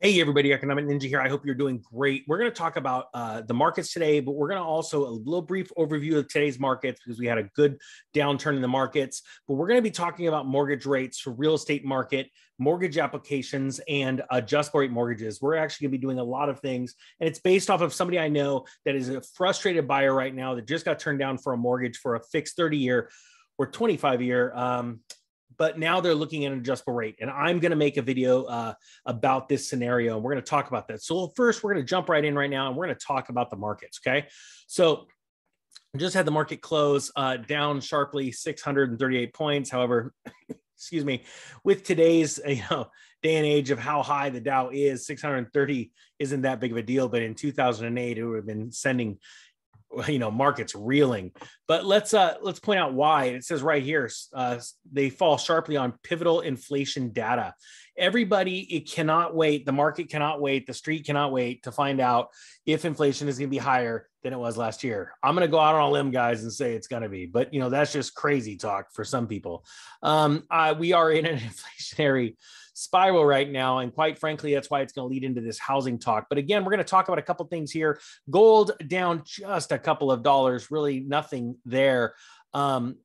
Hey, everybody, Economic Ninja here. I hope you're doing great. We're going to talk about uh, the markets today, but we're going to also a little brief overview of today's markets because we had a good downturn in the markets. But we're going to be talking about mortgage rates for real estate market, mortgage applications, and adjustable rate mortgages. We're actually going to be doing a lot of things, and it's based off of somebody I know that is a frustrated buyer right now that just got turned down for a mortgage for a fixed 30 year or 25 year. Um, but now they're looking at an adjustable rate. And I'm going to make a video uh, about this scenario and we're going to talk about that. So, first, we're going to jump right in right now and we're going to talk about the markets. Okay. So, just had the market close uh, down sharply 638 points. However, excuse me, with today's you know day and age of how high the Dow is, 630 isn't that big of a deal. But in 2008, it would have been sending you know markets reeling. But let's uh let's point out why. It says right here uh they fall sharply on pivotal inflation data. Everybody it cannot wait. The market cannot wait. The street cannot wait to find out if inflation is going to be higher than it was last year. I'm going to go out on a limb guys and say it's going to be. But you know that's just crazy talk for some people. Um uh, we are in an inflationary spiral right now. And quite frankly, that's why it's going to lead into this housing talk. But again, we're going to talk about a couple things here. Gold down just a couple of dollars, really nothing there. Um,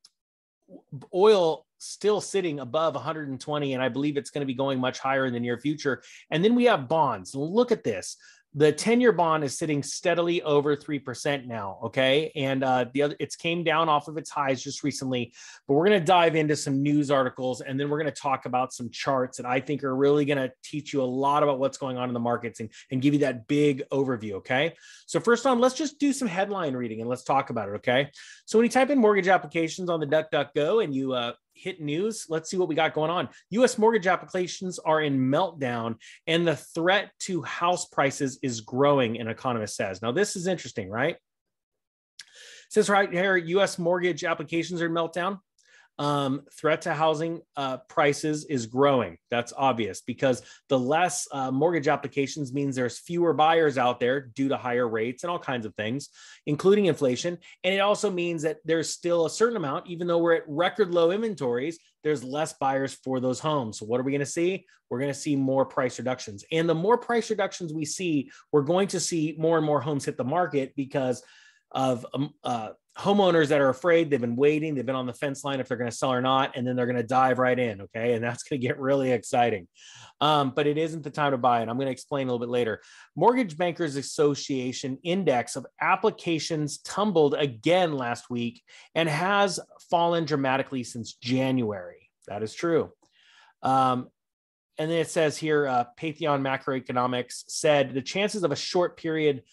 oil still sitting above 120 and i believe it's going to be going much higher in the near future and then we have bonds look at this the 10 year bond is sitting steadily over 3% now okay? And uh, the other it's came down off of its highs just recently but we're going to dive into some news articles and then we're going to talk about some charts that i think are really going to teach you a lot about what's going on in the markets and, and give you that big overview okay? So first on let's just do some headline reading and let's talk about it okay? So when you type in mortgage applications on the duckduckgo and you uh, hit news. Let's see what we got going on. US mortgage applications are in meltdown, and the threat to house prices is growing, an economist says. Now, this is interesting, right? Says right here US mortgage applications are in meltdown um, threat to housing uh, prices is growing. That's obvious because the less uh, mortgage applications means there's fewer buyers out there due to higher rates and all kinds of things, including inflation. And it also means that there's still a certain amount, even though we're at record low inventories, there's less buyers for those homes. So, what are we going to see? We're going to see more price reductions. And the more price reductions we see, we're going to see more and more homes hit the market because of um, uh, homeowners that are afraid they've been waiting they've been on the fence line if they're going to sell or not and then they're going to dive right in okay? And that's going to get really exciting. Um, but it isn't the time to buy and i'm going to explain a little bit later. Mortgage bankers association index of applications tumbled again last week and has fallen dramatically since january. That is true. Um, and then it says here uh, Pantheon Macroeconomics said the chances of a short period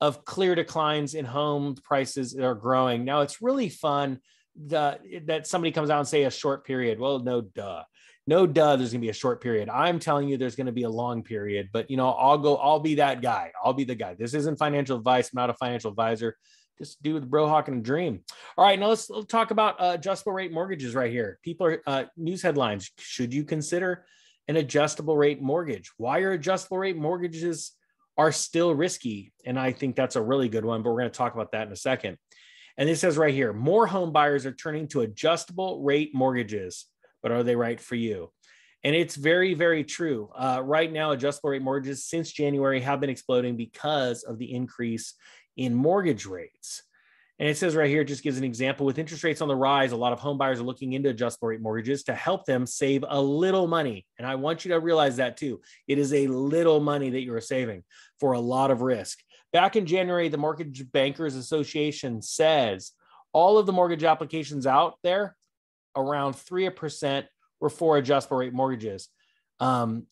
of clear declines in home prices are growing. Now it's really fun that that somebody comes out and say a short period. Well, no duh. No duh, there's gonna be a short period. I'm telling you there's gonna be a long period, but you know, I'll go, I'll be that guy. I'll be the guy. This isn't financial advice. I'm not a financial advisor. Just do the bro hawk and dream. All right, now let's, let's talk about uh, adjustable rate mortgages right here. People are uh, news headlines. Should you consider an adjustable rate mortgage? Why are adjustable rate mortgages are still risky. And I think that's a really good one, but we're going to talk about that in a second. And it says right here more home buyers are turning to adjustable rate mortgages, but are they right for you? And it's very, very true. Uh, right now, adjustable rate mortgages since January have been exploding because of the increase in mortgage rates. And it says right here, just gives an example with interest rates on the rise, a lot of home buyers are looking into adjustable rate mortgages to help them save a little money. And I want you to realize that too. It is a little money that you are saving for a lot of risk. Back in January, the Mortgage Bankers Association says all of the mortgage applications out there, around 3% were for adjustable rate mortgages. Um,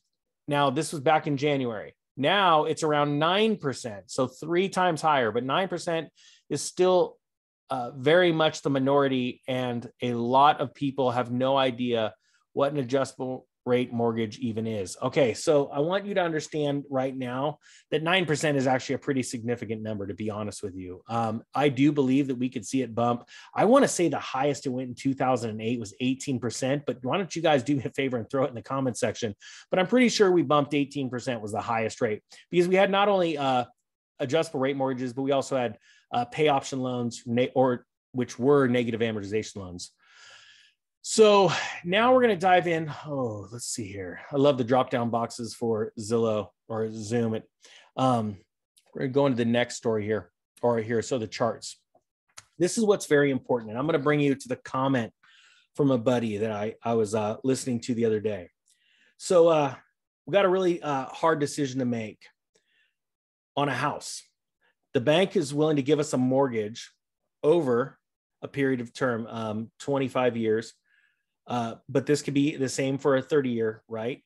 now, this was back in January. Now it's around 9%, so three times higher, but 9% is still uh, very much the minority, and a lot of people have no idea what an adjustable rate mortgage even is. Okay, so I want you to understand right now that 9% is actually a pretty significant number, to be honest with you. Um, I do believe that we could see it bump. I want to say the highest it went in 2008 was 18%, but why don't you guys do me a favor and throw it in the comment section? But I'm pretty sure we bumped 18% was the highest rate because we had not only uh, adjustable rate mortgages, but we also had uh, pay option loans or which were negative amortization loans. So now we're going to dive in. Oh, let's see here. I love the drop down boxes for Zillow or Zoom. It. Um, we're going to the next story here or here. So the charts. This is what's very important. And I'm going to bring you to the comment from a buddy that I, I was uh, listening to the other day. So uh, we got a really uh, hard decision to make on a house. The bank is willing to give us a mortgage over a period of term, um, 25 years uh, but this could be the same for a 30 year, right?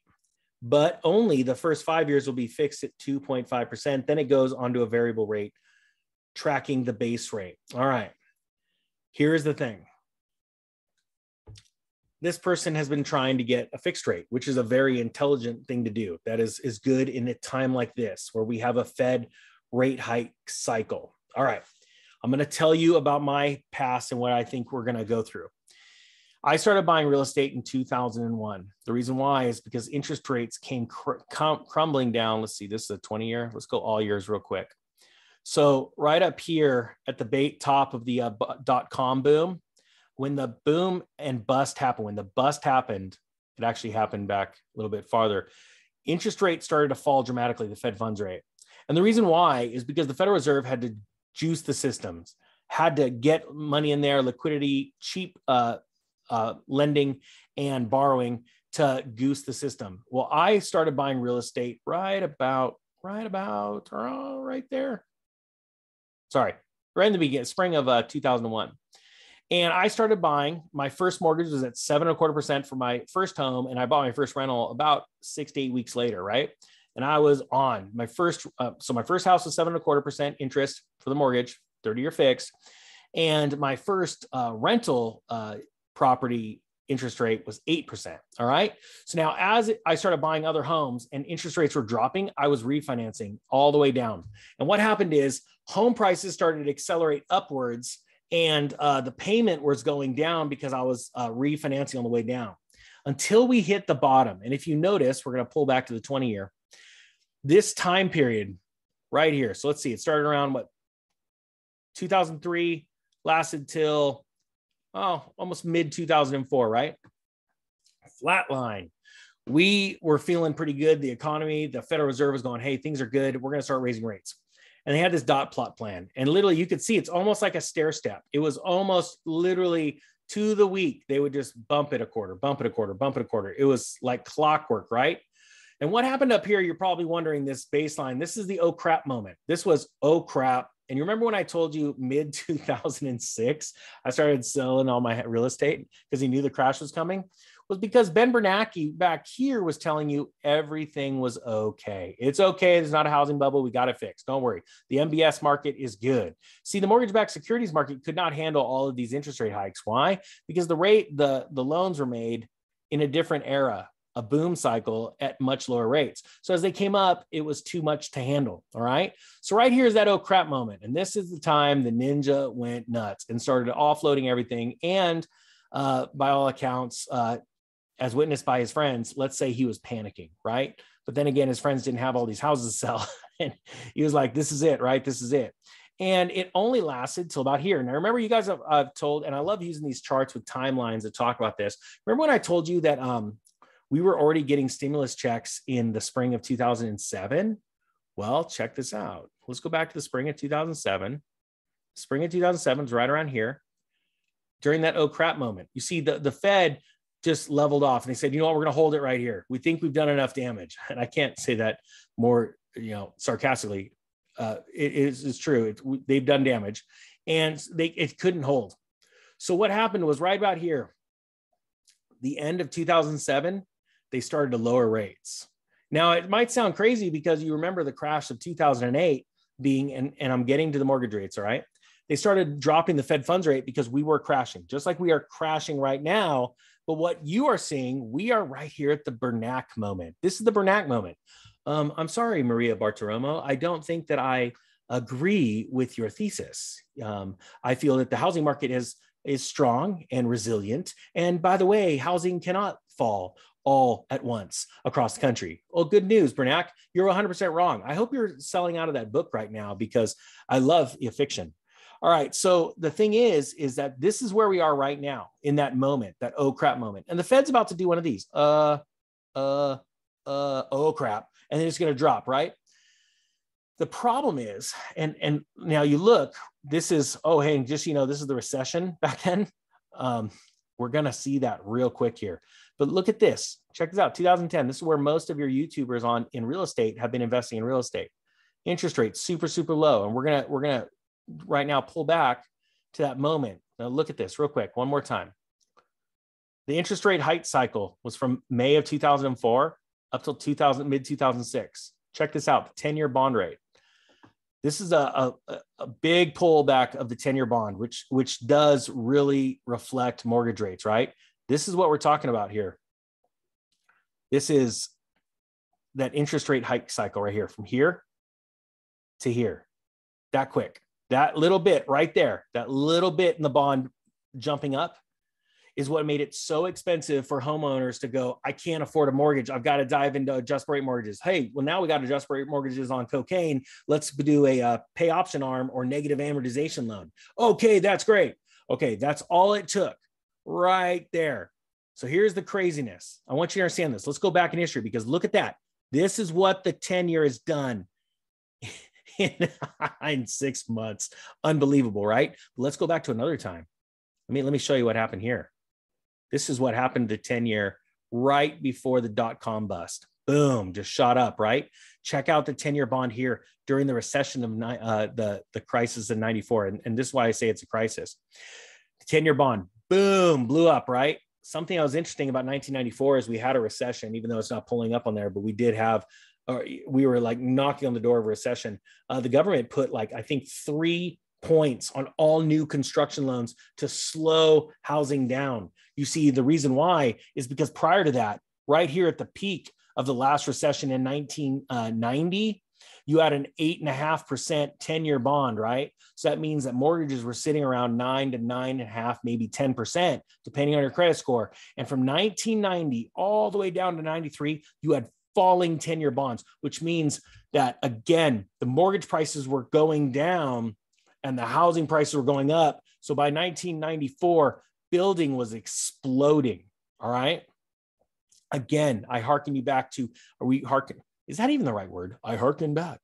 But only the first five years will be fixed at 2.5%. Then it goes onto a variable rate, tracking the base rate. All right. Here's the thing this person has been trying to get a fixed rate, which is a very intelligent thing to do. That is, is good in a time like this where we have a Fed rate hike cycle. All right. I'm going to tell you about my past and what I think we're going to go through. I started buying real estate in 2001. The reason why is because interest rates came cr- crumbling down. Let's see, this is a 20 year. Let's go all years real quick. So, right up here at the bait top of the uh, dot com boom, when the boom and bust happened, when the bust happened, it actually happened back a little bit farther. Interest rates started to fall dramatically, the Fed funds rate. And the reason why is because the Federal Reserve had to juice the systems, had to get money in there, liquidity, cheap uh, uh, lending and borrowing to goose the system. Well, I started buying real estate right about, right about, oh, right there. Sorry, right in the beginning, spring of uh, 2001. And I started buying. My first mortgage was at seven and a quarter percent for my first home, and I bought my first rental about six to eight weeks later, right? And I was on my first. Uh, so my first house was seven and a quarter percent interest for the mortgage, thirty year fixed, and my first uh, rental uh, property interest rate was 8%. All right. So now, as I started buying other homes and interest rates were dropping, I was refinancing all the way down. And what happened is home prices started to accelerate upwards and uh, the payment was going down because I was uh, refinancing on the way down until we hit the bottom. And if you notice, we're going to pull back to the 20 year. This time period right here. So let's see, it started around what 2003, lasted till oh, almost mid 2004, right? Flatline. We were feeling pretty good. The economy, the Federal Reserve was going, hey, things are good. We're going to start raising rates. And they had this dot plot plan. And literally, you could see it's almost like a stair step. It was almost literally to the week. They would just bump it a quarter, bump it a quarter, bump it a quarter. It was like clockwork, right? And what happened up here, you're probably wondering this baseline. This is the oh crap moment. This was oh crap and you remember when I told you mid 2006, I started selling all my real estate because he knew the crash was coming? Was because Ben Bernanke back here was telling you everything was okay. It's okay. There's not a housing bubble. We got it fixed. Don't worry. The MBS market is good. See, the mortgage backed securities market could not handle all of these interest rate hikes. Why? Because the rate, the, the loans were made in a different era a boom cycle at much lower rates. So as they came up, it was too much to handle. All right. So right here is that oh crap moment. And this is the time the ninja went nuts and started offloading everything. And uh, by all accounts, uh, as witnessed by his friends, let's say he was panicking, right? But then again, his friends didn't have all these houses to sell. and he was like, this is it, right? This is it. And it only lasted till about here. Now, remember, you guys have uh, told, and I love using these charts with timelines to talk about this. Remember when I told you that um, we were already getting stimulus checks in the spring of 2007. Well, check this out. Let's go back to the spring of 2007. Spring of 2007 is right around here. During that oh crap moment, you see the, the Fed just leveled off and they said, you know what, we're going to hold it right here. We think we've done enough damage. And I can't say that more, you know, sarcastically. Uh, it is it's true. It, they've done damage and they it couldn't hold. So what happened was right about here, the end of 2007, they started to lower rates. Now, it might sound crazy because you remember the crash of 2008 being, and, and I'm getting to the mortgage rates, all right? They started dropping the Fed funds rate because we were crashing, just like we are crashing right now. But what you are seeing, we are right here at the Bernanke moment. This is the Bernanke moment. Um, I'm sorry, Maria Bartiromo. I don't think that I agree with your thesis. Um, I feel that the housing market is is strong and resilient. And by the way, housing cannot fall all at once across the country. Well, good news, Bernanke, you're 100% wrong. I hope you're selling out of that book right now because I love fiction. All right. So the thing is, is that this is where we are right now in that moment, that oh crap moment. And the Fed's about to do one of these. Uh, uh, uh, oh crap. And then it's going to drop, right? The problem is, and and now you look, this is, oh, hey, just you know, this is the recession back then. Um, we're gonna see that real quick here. But look at this. Check this out. 2010. This is where most of your YouTubers on in real estate have been investing in real estate. Interest rates super, super low. And we're gonna, we're gonna right now pull back to that moment. Now look at this real quick, one more time. The interest rate height cycle was from May of 2004 up till 2000 mid 2006. Check this out, the 10-year bond rate. This is a, a, a big pullback of the 10-year bond, which which does really reflect mortgage rates, right? This is what we're talking about here. This is that interest rate hike cycle right here, from here to here, that quick that little bit right there, that little bit in the bond jumping up is what made it so expensive for homeowners to go, I can't afford a mortgage. I've got to dive into adjustable rate mortgages. Hey, well, now we got adjustable rate mortgages on cocaine. Let's do a uh, pay option arm or negative amortization loan. Okay, that's great. Okay, that's all it took right there. So here's the craziness. I want you to understand this. Let's go back in history because look at that. This is what the 10 year has done in, six months. Unbelievable, right? Let's go back to another time. I mean, let me show you what happened here. This is what happened to 10 year right before the dot com bust. Boom, just shot up, right? Check out the 10 year bond here during the recession of uh, the, the crisis in 94. And, and this is why I say it's a crisis. 10 year bond, boom, blew up, right? Something that was interesting about 1994 is we had a recession, even though it's not pulling up on there, but we did have or we were like knocking on the door of a recession. Uh, the government put like I think three points on all new construction loans to slow housing down. You see, the reason why is because prior to that, right here at the peak of the last recession in 1990, you had an eight and a half percent 10 year bond, right? So that means that mortgages were sitting around nine to nine and a half, maybe 10%, depending on your credit score. And from 1990 all the way down to 93, you had falling 10 year bonds, which means that again, the mortgage prices were going down and the housing prices were going up. So by 1994, building was exploding. All right. Again, I hearken you back to, are we hearken? Is that even the right word? I hearken back.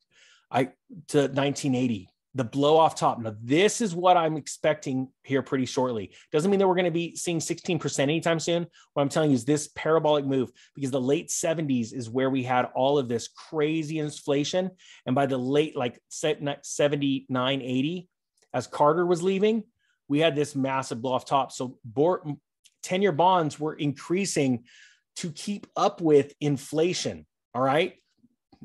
I to 1980 the blow off top. Now, this is what I'm expecting here pretty shortly. Doesn't mean that we're going to be seeing 16% anytime soon. What I'm telling you is this parabolic move because the late 70s is where we had all of this crazy inflation. And by the late, like 79, 80, as Carter was leaving, we had this massive blow off top. So 10 year bonds were increasing to keep up with inflation. All right.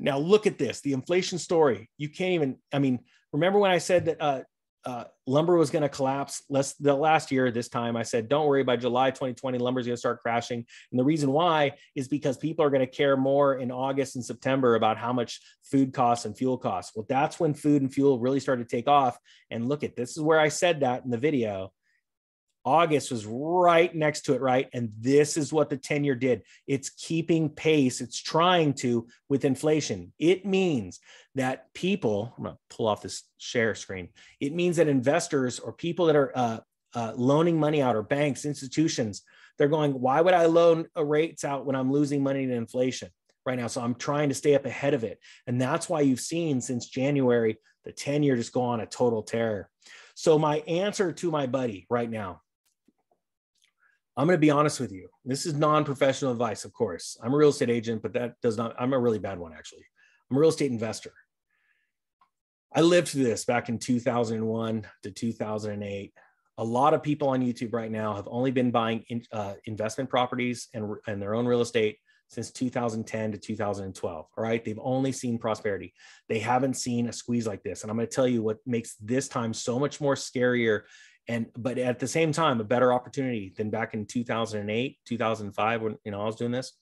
Now, look at this the inflation story. You can't even, I mean, remember when I said that uh, uh, lumber was going to collapse less the last year this time i said don't worry by july 2020 lumber is going to start crashing. And the reason why is because people are going to care more in august and september about how much food costs and fuel costs. Well that's when food and fuel really started to take off. And look at this is where i said that in the video August was right next to it, right? And this is what the 10 year did. It's keeping pace, it's trying to with inflation. It means that people, I'm going to pull off this share screen. It means that investors or people that are uh, uh, loaning money out or banks, institutions, they're going, why would I loan rates out when I'm losing money to inflation? Right now. So I'm trying to stay up ahead of it. And that's why you've seen since January, the 10 year just go on a total terror. So, my answer to my buddy right now I'm going to be honest with you. This is non-professional advice, of course. I'm a real estate agent, but that does not. I'm a really bad one, actually. I'm a real estate investor. I lived through this back in 2001 to 2008. A lot of people on YouTube right now have only been buying in, uh, investment properties and, and their own real estate since 2010 to 2012. All right. They've only seen prosperity. They haven't seen a squeeze like this. And I'm going to tell you what makes this time so much more scarier and but at the same time a better opportunity than back in 2008 2005 when you know i was doing this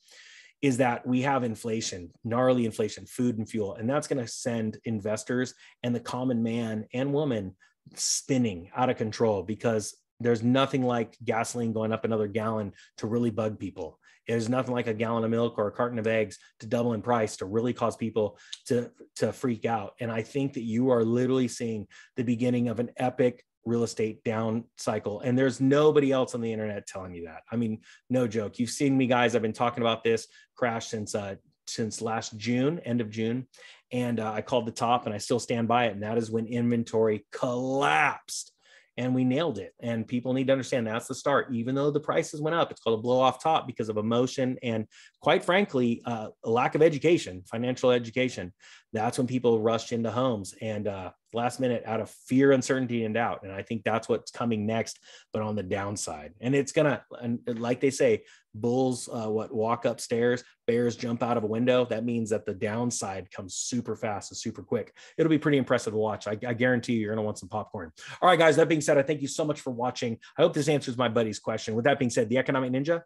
is that we have inflation gnarly inflation food and fuel and that's going to send investors and the common man and woman spinning out of control because there's nothing like gasoline going up another gallon to really bug people There's nothing like a gallon of milk or a carton of eggs to double in price to really cause people to, to freak out. And I think that you are literally seeing the beginning of an epic real estate down cycle. And there's nobody else on the internet telling you that. I mean, no joke. You've seen me, guys. I've been talking about this crash since uh, since last June, end of June, and uh, I called the top, and I still stand by it. And that is when inventory collapsed and we nailed it. And people need to understand that's the start. Even though the prices went up, it's called a blow off top because of emotion and, quite frankly, uh, a lack of education, financial education. That's when people rushed into homes and uh, last minute out of fear, uncertainty, and doubt. And I think that's what's coming next, but on the downside. And it's gonna, and like they say, bulls uh, what walk upstairs, bears jump out of a window. That means that the downside comes super fast and super quick. It'll be pretty impressive to watch. I, I guarantee you, you're gonna want some popcorn. All right, guys. That being said, I thank you so much for watching. I hope this answers my buddy's question. With that being said, the Economic Ninja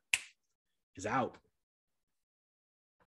is out.